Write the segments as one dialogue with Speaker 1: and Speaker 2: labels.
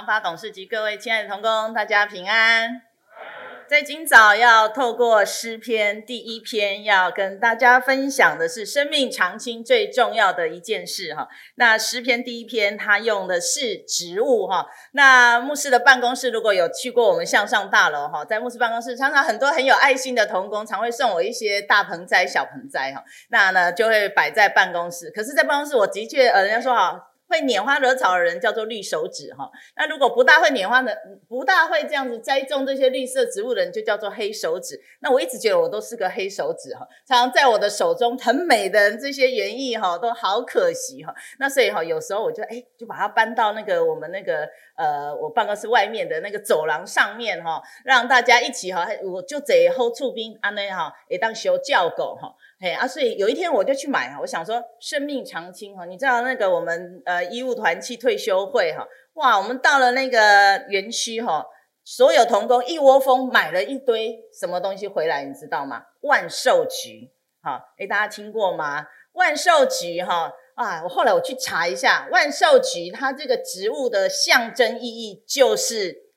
Speaker 1: 长、发董事及各位亲爱的同工，大家平安。在今早要透过诗篇第一篇，要跟大家分享的是生命长青最重要的一件事哈。那诗篇第一篇，它用的是植物哈。那牧师的办公室如果有去过我们向上大楼哈，在牧师办公室常常很多很有爱心的同工，常会送我一些大盆栽、小盆栽哈。那呢就会摆在办公室。可是，在办公室我的确呃，人家说哈。会拈花惹草的人叫做绿手指哈，那如果不大会拈花的，不大会这样子栽种这些绿色植物的人，就叫做黑手指。那我一直觉得我都是个黑手指哈，常常在我的手中很美的这些园艺哈，都好可惜哈。那所以哈，有时候我就哎，就把它搬到那个我们那个呃，我办公室外面的那个走廊上面哈，让大家一起哈，我就这好厝边安内哈，也当修教狗哈。嘿啊，所以有一天我就去买哈，我想说生命长青哈，你知道那个我们呃医务团契退休会哈，哇，我们到了那个园区哈，所有同工一窝蜂买了一堆什么东西回来，你知道吗？万寿菊，哈，诶，大家听过吗？万寿菊哈啊，我后来我去查一下，万寿菊它这个植物的象征意义就是。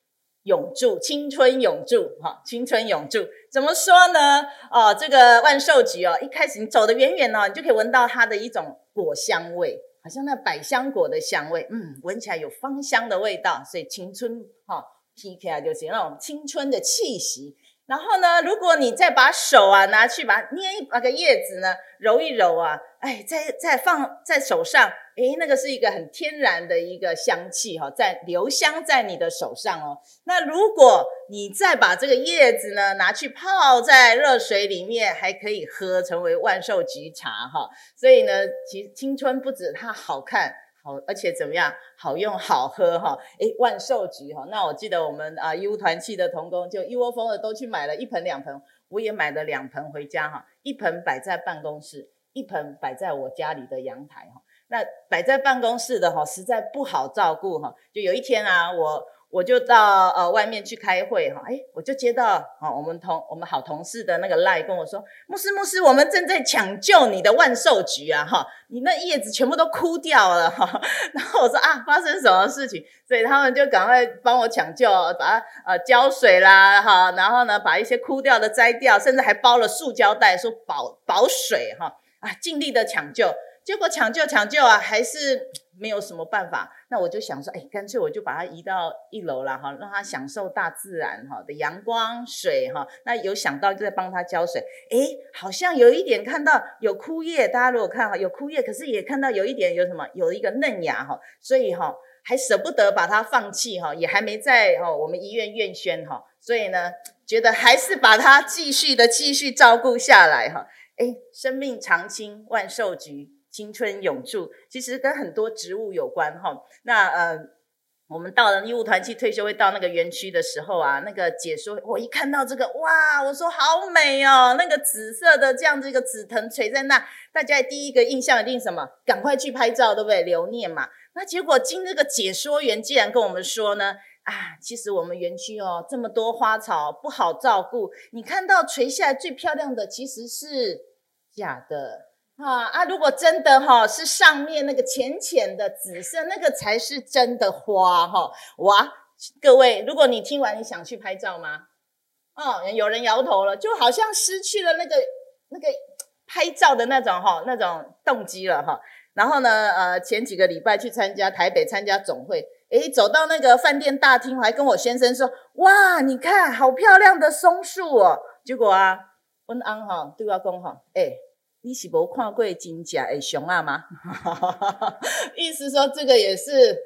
Speaker 1: 永驻，青春永驻，哈，青春永驻，怎么说呢？哦，这个万寿菊哦，一开始你走得远远哦，你就可以闻到它的一种果香味，好像那百香果的香味，嗯，闻起来有芳香的味道，所以青春哈，，P K 啊就是那种青春的气息。然后呢，如果你再把手啊拿去把捏一把个叶子呢，揉一揉啊，哎，再再放在手上，哎，那个是一个很天然的一个香气哈，在留香在你的手上哦。那如果你再把这个叶子呢拿去泡在热水里面，还可以喝，成为万寿菊茶哈。所以呢，其实青春不止它好看。好，而且怎么样？好用，好喝哈！诶，万寿菊哈。那我记得我们啊，义务团契的童工就一窝蜂的都去买了一盆两盆，我也买了两盆回家哈。一盆摆在办公室，一盆摆在我家里的阳台哈。那摆在办公室的哈，实在不好照顾哈。就有一天啊，我。我就到呃外面去开会哈，诶，我就接到啊我们同我们好同事的那个赖跟我说，牧师牧师，我们正在抢救你的万寿菊啊哈，你那叶子全部都枯掉了哈，然后我说啊发生什么事情？所以他们就赶快帮我抢救，把它呃浇水啦哈，然后呢把一些枯掉的摘掉，甚至还包了塑胶袋说保保水哈啊，尽力的抢救。结果抢救抢救啊，还是没有什么办法。那我就想说，哎，干脆我就把它移到一楼了哈，让它享受大自然哈的阳光水哈。那有想到就在帮它浇水，哎，好像有一点看到有枯叶。大家如果看哈，有枯叶，可是也看到有一点有什么，有一个嫩芽哈。所以哈，还舍不得把它放弃哈，也还没在哈我们医院院宣哈。所以呢，觉得还是把它继续的继续照顾下来哈。哎，生命长青，万寿菊。青春永驻，其实跟很多植物有关哈。那呃，我们到了医务团去退休会到那个园区的时候啊，那个解说我一看到这个哇，我说好美哦，那个紫色的这样子一个紫藤垂在那，大家第一个印象一定什么？赶快去拍照，对不对？留念嘛。那结果经这个解说员竟然跟我们说呢，啊，其实我们园区哦这么多花草不好照顾，你看到垂下来最漂亮的其实是假的。啊啊！如果真的哈是上面那个浅浅的紫色，那个才是真的花哈！哇，各位，如果你听完，你想去拍照吗？哦，有人摇头了，就好像失去了那个那个拍照的那种哈那种动机了哈。然后呢，呃，前几个礼拜去参加台北参加总会，诶，走到那个饭店大厅，我还跟我先生说：哇，你看好漂亮的松树哦！结果啊，温安哈对我讲哈，诶。你是没看过真假的熊啊吗？意思说这个也是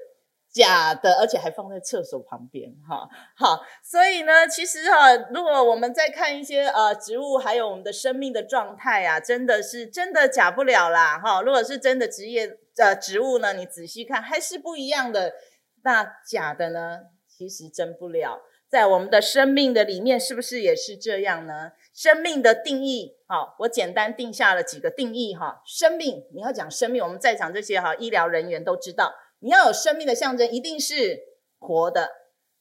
Speaker 1: 假的，而且还放在厕所旁边，哈，好，所以呢，其实哈，如果我们再看一些呃植物，还有我们的生命的状态啊，真的是真的假不了啦，哈。如果是真的职业呃植物呢，你仔细看还是不一样的，那假的呢，其实真不了。在我们的生命的里面，是不是也是这样呢？生命的定义，好，我简单定下了几个定义哈。生命，你要讲生命，我们在场这些哈医疗人员都知道，你要有生命的象征，一定是活的，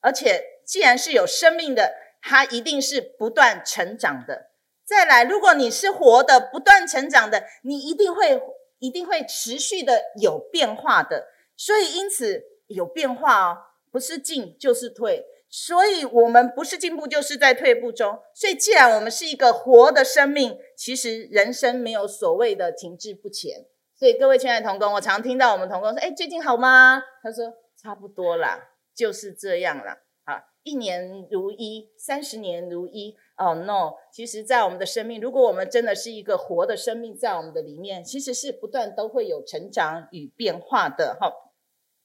Speaker 1: 而且既然是有生命的，它一定是不断成长的。再来，如果你是活的，不断成长的，你一定会一定会持续的有变化的。所以因此有变化哦。不是进就是退，所以我们不是进步就是在退步中。所以，既然我们是一个活的生命，其实人生没有所谓的停滞不前。所以，各位亲爱的同工，我常听到我们同工说：“哎，最近好吗？”他说：“差不多啦，就是这样啦。”啊，一年如一，三十年如一。哦、oh，no！其实，在我们的生命，如果我们真的是一个活的生命，在我们的里面，其实是不断都会有成长与变化的哈。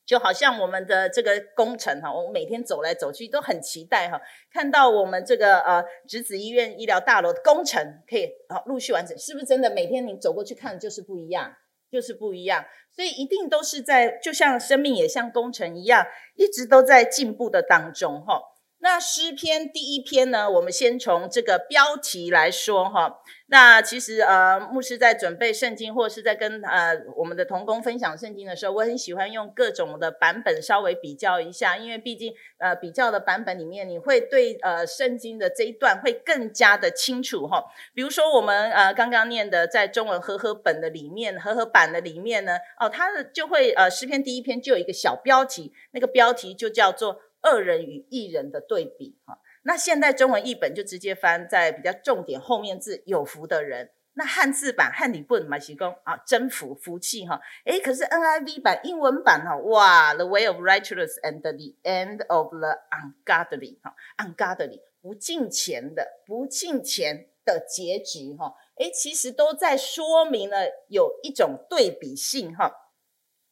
Speaker 1: 就好像我们的这个工程哈，我们每天走来走去都很期待哈，看到我们这个呃直子医院医疗大楼的工程可以啊陆续完成，是不是真的？每天你走过去看就是不一样，就是不一样。所以一定都是在，就像生命也像工程一样，一直都在进步的当中哈。那诗篇第一篇呢，我们先从这个标题来说哈。那其实呃，牧师在准备圣经，或是在跟呃我们的同工分享圣经的时候，我很喜欢用各种的版本稍微比较一下，因为毕竟呃比较的版本里面，你会对呃圣经的这一段会更加的清楚哈。比如说我们呃刚刚念的在中文和合本的里面，和合版的里面呢，哦，它的就会呃诗篇第一篇就有一个小标题，那个标题就叫做。恶人与义人的对比，哈，那现代中文译本就直接翻在比较重点后面字有福的人。那汉字版汉语本嘛，提供啊，真福福气哈。诶，可是 NIV 版英文版哈，哇，The way of Righteous and the end of the ungodly 哈，ungodly 不敬虔的不敬虔的结局哈。诶，其实都在说明了有一种对比性哈。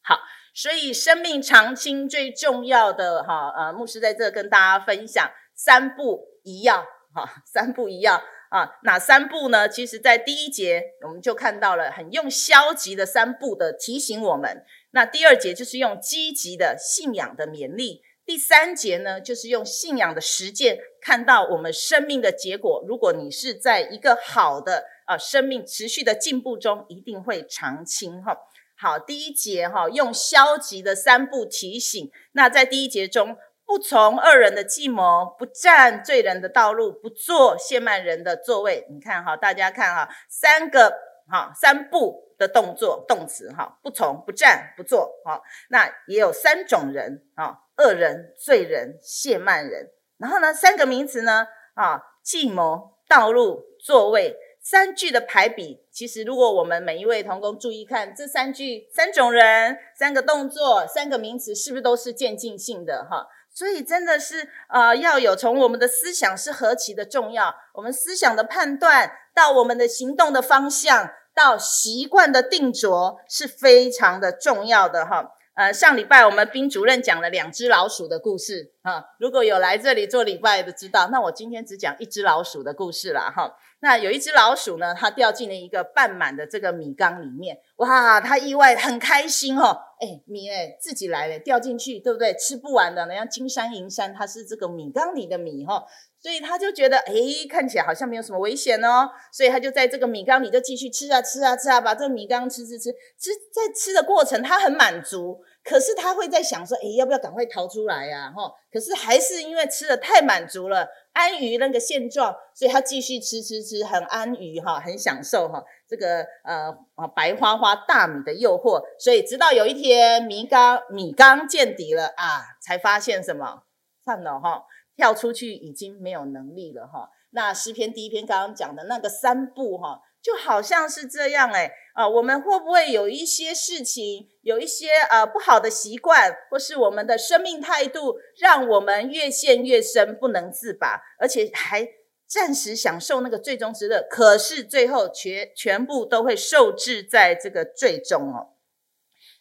Speaker 1: 好。所以生命长青最重要的哈，呃，牧师在这跟大家分享三不一要哈，三不一要啊，哪三步呢？其实，在第一节我们就看到了很用消极的三步的提醒我们，那第二节就是用积极的信仰的勉励，第三节呢就是用信仰的实践看到我们生命的结果。如果你是在一个好的啊生命持续的进步中，一定会长青哈。好，第一节哈，用消极的三步提醒。那在第一节中，不从恶人的计谋，不站罪人的道路，不坐亵慢人的座位。你看哈，大家看哈，三个哈三步的动作动词哈，不从、不站、不坐。哈，那也有三种人啊，恶人、罪人、亵慢人。然后呢，三个名词呢啊，计谋、道路、座位。三句的排比，其实如果我们每一位同工注意看这三句，三种人、三个动作、三个名词，是不是都是渐进性的哈？所以真的是呃，要有从我们的思想是何其的重要，我们思想的判断到我们的行动的方向，到习惯的定着，是非常的重要的哈。呃，上礼拜我们宾主任讲了两只老鼠的故事哈，如果有来这里做礼拜的知道，那我今天只讲一只老鼠的故事了哈。那有一只老鼠呢，它掉进了一个半满的这个米缸里面，哇，它意外很开心哦，哎，米哎自己来了，掉进去，对不对？吃不完的，那样金山银山，它是这个米缸里的米哈，所以他就觉得，哎，看起来好像没有什么危险哦，所以他就在这个米缸里就继续吃啊吃啊吃啊，把这个米缸吃吃吃，吃在吃的过程，他很满足。可是他会在想说，诶，要不要赶快逃出来呀？哈，可是还是因为吃的太满足了，安于那个现状，所以他继续吃吃吃，很安于哈，很享受哈，这个呃啊白花花大米的诱惑，所以直到有一天米缸米缸见底了啊，才发现什么？算了哈，跳出去已经没有能力了哈。那诗篇第一篇刚刚讲的那个三步哈。就好像是这样哎，啊，我们会不会有一些事情，有一些呃不好的习惯，或是我们的生命态度，让我们越陷越深，不能自拔，而且还暂时享受那个罪中之乐，可是最后全全部都会受制在这个罪中哦。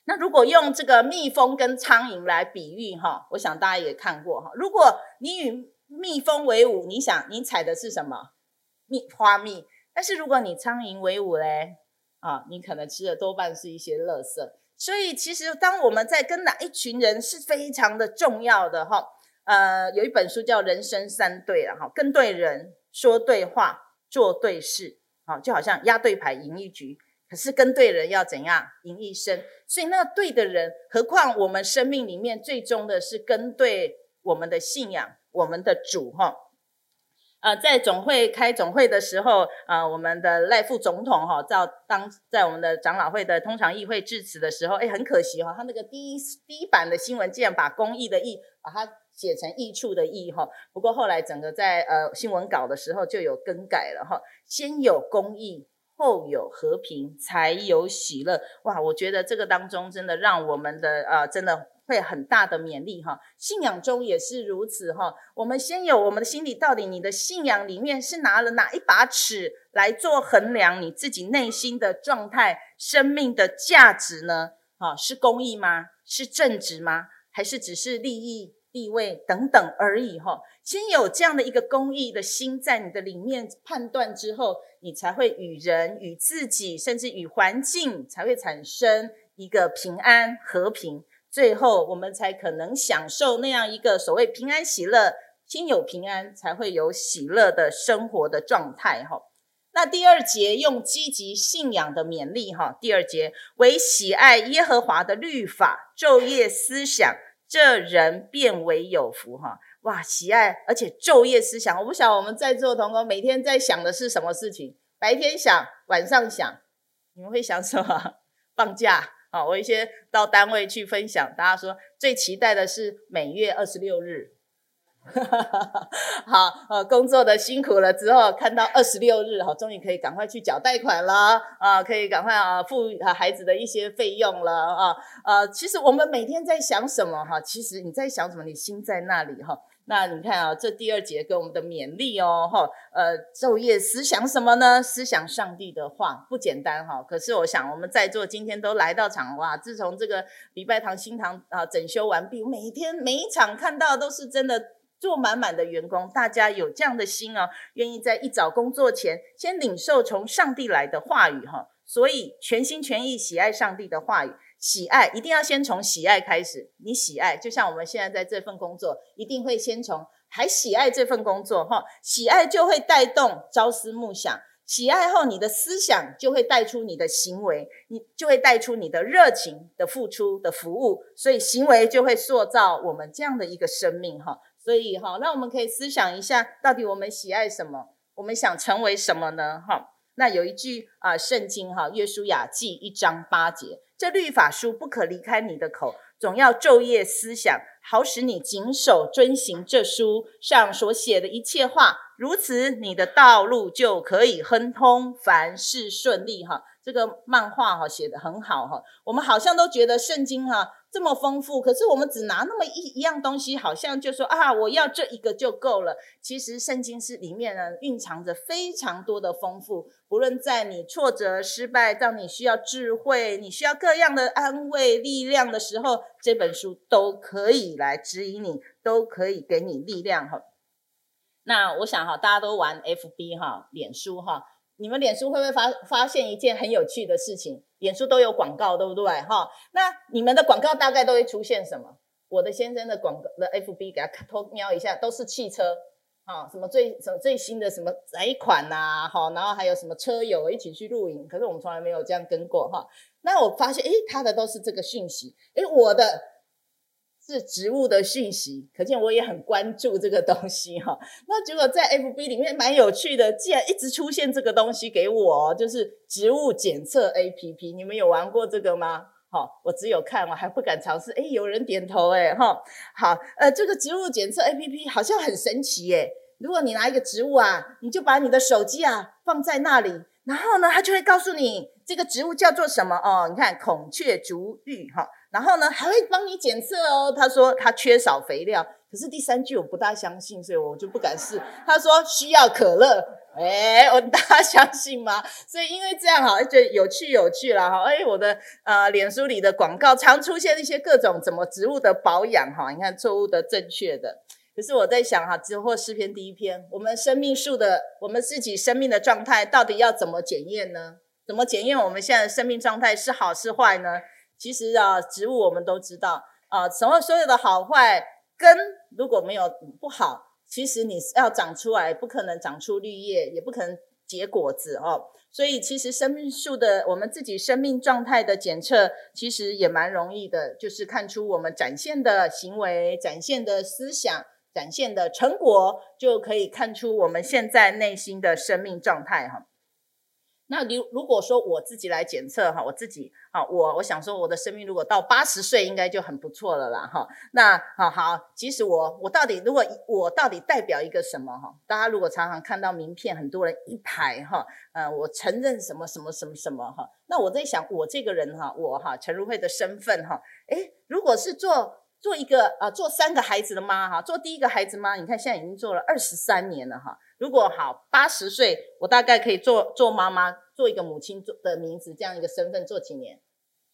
Speaker 1: 那如果用这个蜜蜂跟苍蝇来比喻哈，我想大家也看过哈，如果你与蜜蜂为伍，你想你采的是什么？蜜花蜜。但是如果你苍蝇为伍嘞，啊，你可能吃的多半是一些垃圾。所以其实当我们在跟哪一群人是非常的重要的哈。呃，有一本书叫《人生三对》了哈，跟对人，说对话，做对事，好，就好像押对牌赢一局。可是跟对人要怎样赢一生？所以那对的人，何况我们生命里面最终的是跟对我们的信仰，我们的主哈。呃，在总会开总会的时候，呃，我们的赖副总统哈，在当在我们的长老会的通常议会致辞的时候，哎，很可惜哈，他那个第一第一版的新闻竟然把公益的益把它写成益处的益哈。不过后来整个在呃新闻稿的时候就有更改了哈，先有公益，后有和平，才有喜乐。哇，我觉得这个当中真的让我们的呃真的。会很大的勉励哈，信仰中也是如此哈。我们先有我们的心里，到底你的信仰里面是拿了哪一把尺来做衡量你自己内心的状态、生命的价值呢？哈，是公益吗？是正直吗？还是只是利益、地位等等而已？哈，先有这样的一个公益的心在你的里面判断之后，你才会与人、与自己，甚至与环境，才会产生一个平安、和平。最后，我们才可能享受那样一个所谓平安喜乐，心有平安，才会有喜乐的生活的状态。哈，那第二节用积极信仰的勉励。哈，第二节为喜爱耶和华的律法，昼夜思想，这人变为有福。哈，哇，喜爱而且昼夜思想。我不晓得我们在座的同工每天在想的是什么事情？白天想，晚上想，你们会想什么？放假。好，我一些到单位去分享，大家说最期待的是每月二十六日。好，呃，工作的辛苦了之后，看到二十六日，哈，终于可以赶快去缴贷款了啊，可以赶快啊付孩子的一些费用了啊。呃，其实我们每天在想什么哈？其实你在想什么？你心在那里哈。那你看啊，这第二节给我们的勉励哦，哈，呃，昼夜思想什么呢？思想上帝的话，不简单哈。可是我想，我们在座今天都来到场哇，自从这个礼拜堂新堂啊整修完毕，每天每一场看到都是真的坐满满的员工，大家有这样的心哦，愿意在一早工作前先领受从上帝来的话语哈，所以全心全意喜爱上帝的话语。喜爱一定要先从喜爱开始，你喜爱，就像我们现在在这份工作，一定会先从还喜爱这份工作哈，喜爱就会带动朝思暮想，喜爱后你的思想就会带出你的行为，你就会带出你的热情的付出的服务，所以行为就会塑造我们这样的一个生命哈，所以哈，那我们可以思想一下，到底我们喜爱什么？我们想成为什么呢？哈，那有一句啊，圣经哈，约书亚记一章八节。这律法书不可离开你的口，总要昼夜思想，好使你谨守遵行这书上所写的一切话。如此，你的道路就可以亨通，凡事顺利。哈，这个漫画哈写得很好哈。我们好像都觉得圣经哈。这么丰富，可是我们只拿那么一一样东西，好像就说啊，我要这一个就够了。其实圣经是里面呢蕴藏着非常多的丰富，不论在你挫折、失败，当你需要智慧、你需要各样的安慰、力量的时候，这本书都可以来指引你，都可以给你力量哈。那我想哈，大家都玩 FB 哈，脸书哈。你们脸书会不会发发现一件很有趣的事情？脸书都有广告，对不对？哈，那你们的广告大概都会出现什么？我的先生的广告的 FB 给他偷瞄一下，都是汽车，啊，什么最什么最新的什么哪一款呐？哈，然后还有什么车友一起去露营，可是我们从来没有这样跟过哈。那我发现，诶，他的都是这个讯息，诶，我的。是植物的讯息，可见我也很关注这个东西哈。那结果在 FB 里面蛮有趣的，竟然一直出现这个东西给我，就是植物检测 APP。你们有玩过这个吗？好，我只有看，我还不敢尝试。诶，有人点头诶，哈。好，呃，这个植物检测 APP 好像很神奇耶。如果你拿一个植物啊，你就把你的手机啊放在那里，然后呢，它就会告诉你这个植物叫做什么哦。你看孔雀竹芋哈。然后呢，还会帮你检测哦。他说他缺少肥料，可是第三句我不大相信，所以我就不敢试。他说需要可乐，哎，我大家相信吗？所以因为这样哈，就有趣有趣了哈。哎，我的呃，脸书里的广告常出现一些各种怎么植物的保养哈。你看错误的、正确的。可是我在想哈，之后诗篇第一篇，我们生命树的，我们自己生命的状态到底要怎么检验呢？怎么检验我们现在生命状态是好是坏呢？其实啊，植物我们都知道啊，什么所有的好坏根如果没有不好，其实你要长出来，不可能长出绿叶，也不可能结果子哦。所以其实生命树的我们自己生命状态的检测，其实也蛮容易的，就是看出我们展现的行为、展现的思想、展现的成果，就可以看出我们现在内心的生命状态哈。那如如果说我自己来检测哈，我自己啊，我我想说我的生命如果到八十岁应该就很不错了啦哈。那好好，其实我我到底如果我到底代表一个什么哈？大家如果常常看到名片，很多人一排哈，呃，我承认什么什么什么什么哈。那我在想，我这个人哈，我哈陈如慧的身份哈，诶，如果是做。做一个啊，做三个孩子的妈哈，做第一个孩子妈，你看现在已经做了二十三年了哈。如果好八十岁，我大概可以做做妈妈，做一个母亲做的名字这样一个身份做几年？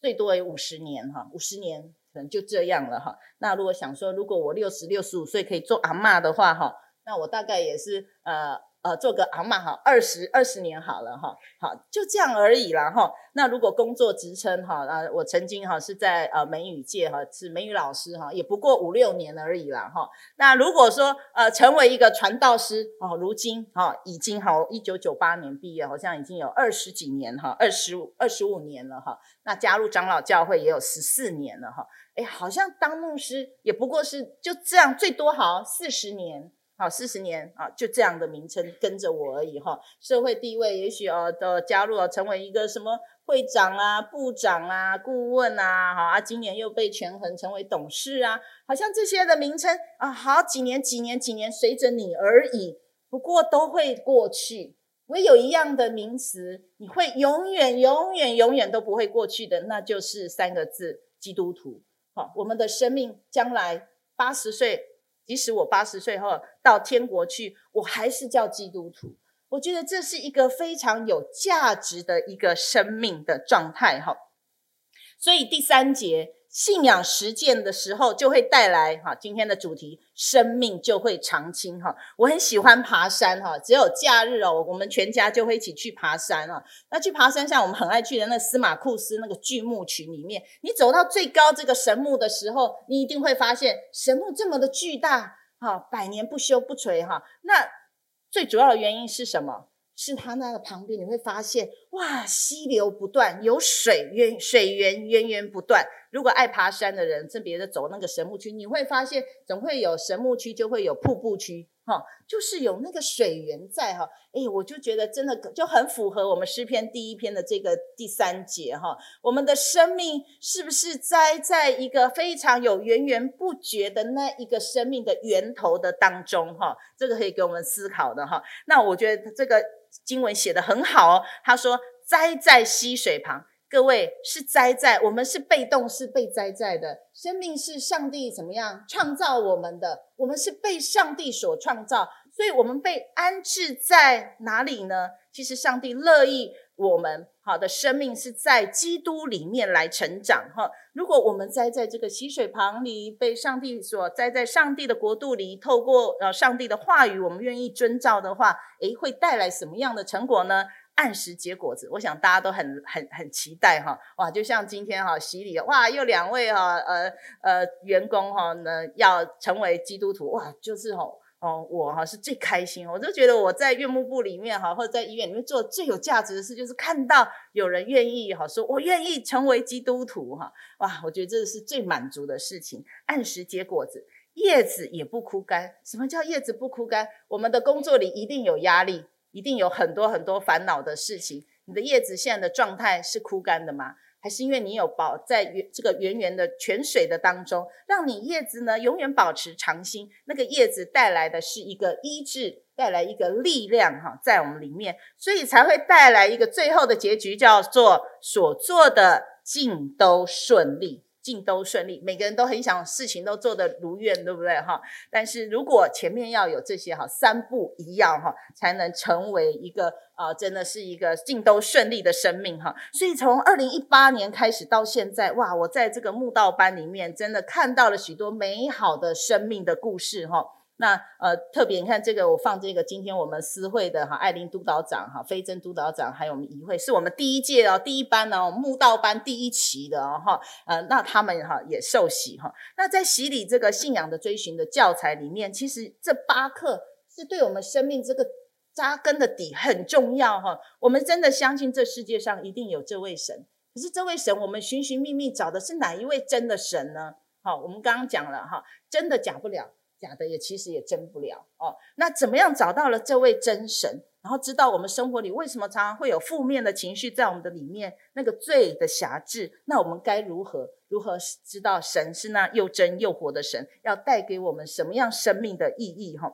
Speaker 1: 最多有五十年哈，五十年可能就这样了哈。那如果想说，如果我六十六十五岁可以做阿嬷的话哈，那我大概也是呃。呃，做个阿嬷哈，二十二十年好了哈，好就这样而已啦哈。那如果工作职称哈，啊，我曾经哈是在呃美语界哈是美语老师哈，也不过五六年而已啦哈。那如果说呃成为一个传道师哦，如今哈已经哈一九九八年毕业，好像已经有二十几年哈，二十五二十五年了哈。那加入长老教会也有十四年了哈。哎，好像当牧师也不过是就这样，最多好四十年。好，四十年啊，就这样的名称跟着我而已哈。社会地位也许哦，都加入了成为一个什么会长啊、部长啊、顾问啊，好啊，今年又被权衡成为董事啊，好像这些的名称啊，好几年、几年、几年随着你而已，不过都会过去。唯有一样的名词，你会永远、永远、永远都不会过去的，那就是三个字：基督徒。好，我们的生命将来八十岁。即使我八十岁后到天国去，我还是叫基督徒。我觉得这是一个非常有价值的一个生命的状态哈。所以第三节。信仰实践的时候，就会带来哈，今天的主题，生命就会长青哈。我很喜欢爬山哈，只有假日哦，我们全家就会一起去爬山啊。那去爬山，像我们很爱去的那司马库斯那个巨木群里面，你走到最高这个神木的时候，你一定会发现神木这么的巨大哈，百年不休不垂哈。那最主要的原因是什么？是它那个旁边，你会发现哇，溪流不断，有水源，水源源源不断。如果爱爬山的人，特别的走那个神木区，你会发现总会有神木区，就会有瀑布区。哈，就是有那个水源在哈，诶，我就觉得真的就很符合我们诗篇第一篇的这个第三节哈。我们的生命是不是栽在一个非常有源源不绝的那一个生命的源头的当中哈？这个可以给我们思考的哈。那我觉得这个经文写得很好哦。他说栽在溪水旁。各位是栽在，我们是被动，是被栽在的。生命是上帝怎么样创造我们的？我们是被上帝所创造，所以我们被安置在哪里呢？其实上帝乐意我们好的生命是在基督里面来成长哈。如果我们栽在这个溪水旁里，被上帝所栽在上帝的国度里，透过呃上帝的话语，我们愿意遵照的话，诶，会带来什么样的成果呢？按时结果子，我想大家都很很很期待哈，哇！就像今天哈洗礼，哇，又两位哈呃呃员工哈呢要成为基督徒，哇，就是哈哦我哈是最开心，我就觉得我在院牧部里面哈或者在医院里面做最有价值的事，就是看到有人愿意哈说我愿意成为基督徒哈，哇！我觉得这是最满足的事情，按时结果子，叶子也不枯干。什么叫叶子不枯干？我们的工作里一定有压力。一定有很多很多烦恼的事情。你的叶子现在的状态是枯干的吗？还是因为你有保在圆这个圆圆的泉水的当中，让你叶子呢永远保持常新？那个叶子带来的是一个医治，带来一个力量哈，在我们里面，所以才会带来一个最后的结局，叫做所做的尽都顺利。尽都顺利，每个人都很想事情都做得如愿，对不对哈？但是如果前面要有这些哈，三不一样哈，才能成为一个啊，真的是一个尽都顺利的生命哈。所以从二零一八年开始到现在，哇，我在这个墓道班里面真的看到了许多美好的生命的故事哈。那呃，特别你看这个，我放这个，今天我们私会的哈，艾琳督导长哈，飞珍督导长，还有我们仪会，是我们第一届哦，第一班哦，慕道班第一期的哦哈，呃，那他们哈也受洗哈。那在洗礼这个信仰的追寻的教材里面，其实这八课是对我们生命这个扎根的底很重要哈。我们真的相信这世界上一定有这位神，可是这位神，我们寻寻觅觅找的是哪一位真的神呢？好，我们刚刚讲了哈，真的假不了。假的也其实也真不了哦。那怎么样找到了这位真神，然后知道我们生活里为什么常常会有负面的情绪在我们的里面，那个罪的辖制，那我们该如何如何知道神是那又真又活的神，要带给我们什么样生命的意义？哈，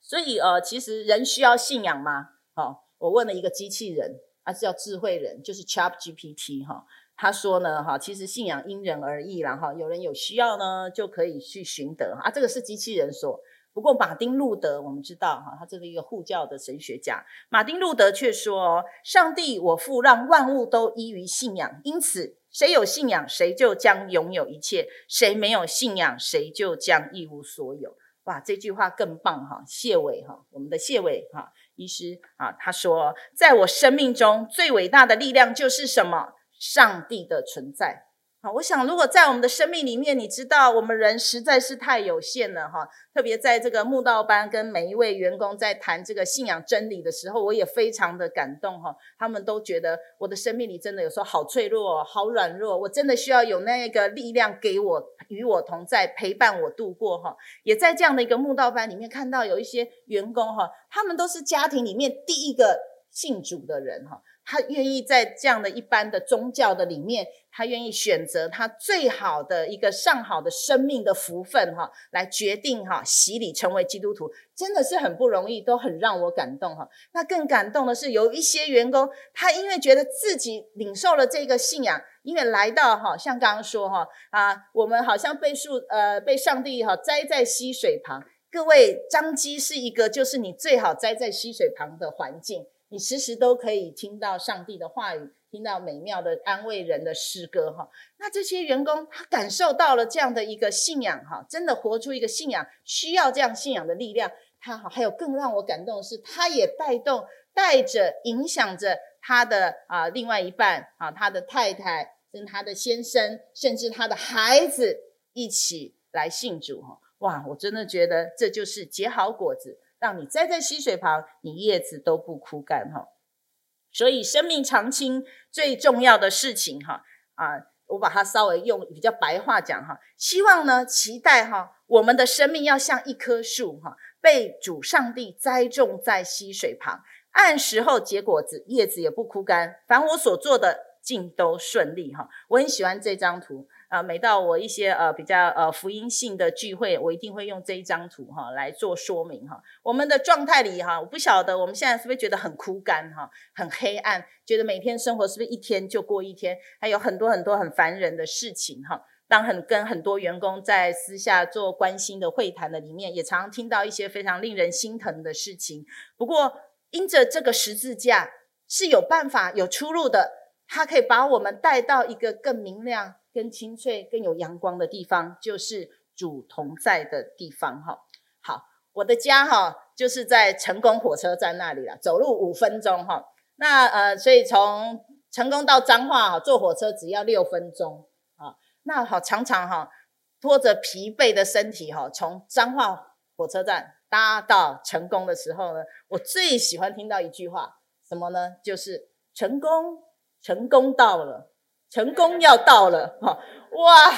Speaker 1: 所以呃，其实人需要信仰吗？好，我问了一个机器人，它是叫智慧人，就是 ChatGPT 哈。他说呢，哈，其实信仰因人而异啦，哈，有人有需要呢，就可以去寻得啊。这个是机器人说，不过马丁路德我们知道哈，他这是一个护教的神学家。马丁路德却说，上帝我父让万物都依于信仰，因此谁有信仰，谁就将拥有一切；谁没有信仰，谁就将一无所有。哇，这句话更棒哈！谢伟哈，我们的谢伟哈医师啊，他说，在我生命中最伟大的力量就是什么？上帝的存在，好，我想如果在我们的生命里面，你知道我们人实在是太有限了哈。特别在这个慕道班跟每一位员工在谈这个信仰真理的时候，我也非常的感动哈。他们都觉得我的生命里真的有时候好脆弱、好软弱，我真的需要有那个力量给我与我同在，陪伴我度过哈。也在这样的一个慕道班里面看到有一些员工哈，他们都是家庭里面第一个信主的人哈。他愿意在这样的一般的宗教的里面，他愿意选择他最好的一个上好的生命的福分哈，来决定哈洗礼成为基督徒，真的是很不容易，都很让我感动哈。那更感动的是，有一些员工，他因为觉得自己领受了这个信仰，因为来到哈，像刚刚说哈啊，我们好像被树呃被上帝哈栽在溪水旁。各位，张基是一个就是你最好栽在溪水旁的环境。你时时都可以听到上帝的话语，听到美妙的安慰人的诗歌，哈。那这些员工他感受到了这样的一个信仰，哈，真的活出一个信仰，需要这样信仰的力量。他还有更让我感动的是，他也带动、带着、影响着他的啊另外一半啊，他的太太跟他的先生，甚至他的孩子一起来信主，哈。哇，我真的觉得这就是结好果子。让你栽在溪水旁，你叶子都不枯干哈。所以生命长青最重要的事情哈啊，我把它稍微用比较白话讲哈，希望呢期待哈，我们的生命要像一棵树哈，被主上帝栽种在溪水旁，按时候结果子，叶子也不枯干，凡我所做的尽都顺利哈。我很喜欢这张图。啊，每到我一些呃比较呃福音性的聚会，我一定会用这一张图哈来做说明哈。我们的状态里哈，我不晓得我们现在是不是觉得很枯干哈，很黑暗，觉得每天生活是不是一天就过一天，还有很多很多很烦人的事情哈。当很跟很多员工在私下做关心的会谈的里面，也常常听到一些非常令人心疼的事情。不过，因着这个十字架是有办法有出路的，它可以把我们带到一个更明亮。更清脆、更有阳光的地方，就是主同在的地方。哈，好，我的家哈就是在成功火车站那里了，走路五分钟。哈，那呃，所以从成功到彰化哈，坐火车只要六分钟。啊，那好，常常哈拖着疲惫的身体哈，从彰化火车站搭到成功的时候呢，我最喜欢听到一句话，什么呢？就是成功，成功到了。成功要到了，哈哇！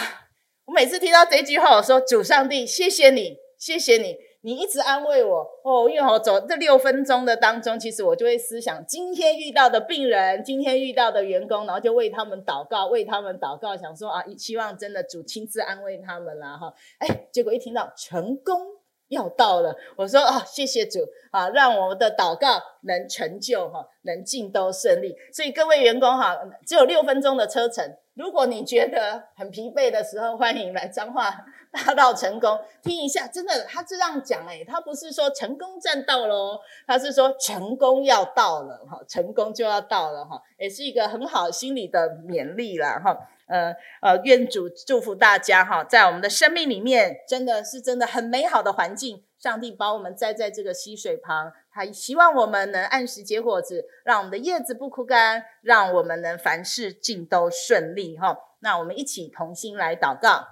Speaker 1: 我每次听到这句话，我说主上帝，谢谢你，谢谢你，你一直安慰我哦。因为我走这六分钟的当中，其实我就会思想今天遇到的病人，今天遇到的员工，然后就为他们祷告，为他们祷告，想说啊，希望真的主亲自安慰他们啦，哈！哎，结果一听到成功。要到了，我说啊，谢谢主啊，让我们的祷告能成就哈，能尽都顺利。所以各位员工哈，只有六分钟的车程，如果你觉得很疲惫的时候，欢迎来彰化大道成功听一下。真的，他这样讲诶，他不是说成功站到了，他是说成功要到了哈，成功就要到了哈，也是一个很好心理的勉励啦哈。呃呃，愿主祝福大家哈，在我们的生命里面，真的是真的很美好的环境。上帝把我们栽在这个溪水旁，他希望我们能按时结果子，让我们的叶子不枯干，让我们能凡事尽都顺利哈。那我们一起同心来祷告，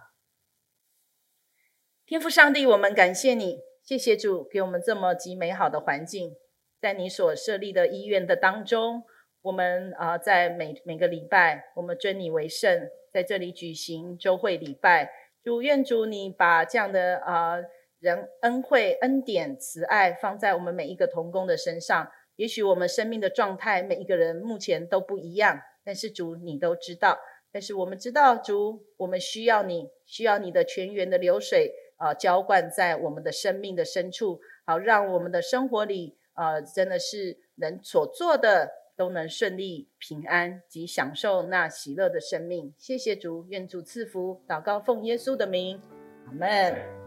Speaker 1: 天父上帝，我们感谢你，谢谢主给我们这么极美好的环境，在你所设立的医院的当中。我们啊，在每每个礼拜，我们尊你为圣，在这里举行周会礼拜。主愿主你把这样的啊人恩惠、恩典、慈爱放在我们每一个童工的身上。也许我们生命的状态，每一个人目前都不一样，但是主你都知道。但是我们知道，主，我们需要你，需要你的泉源的流水啊、浇灌在我们的生命的深处，好让我们的生活里啊、呃，真的是能所做的都能顺利、平安及享受那喜乐的生命。谢谢主，愿主赐福，祷告奉耶稣的名，阿门。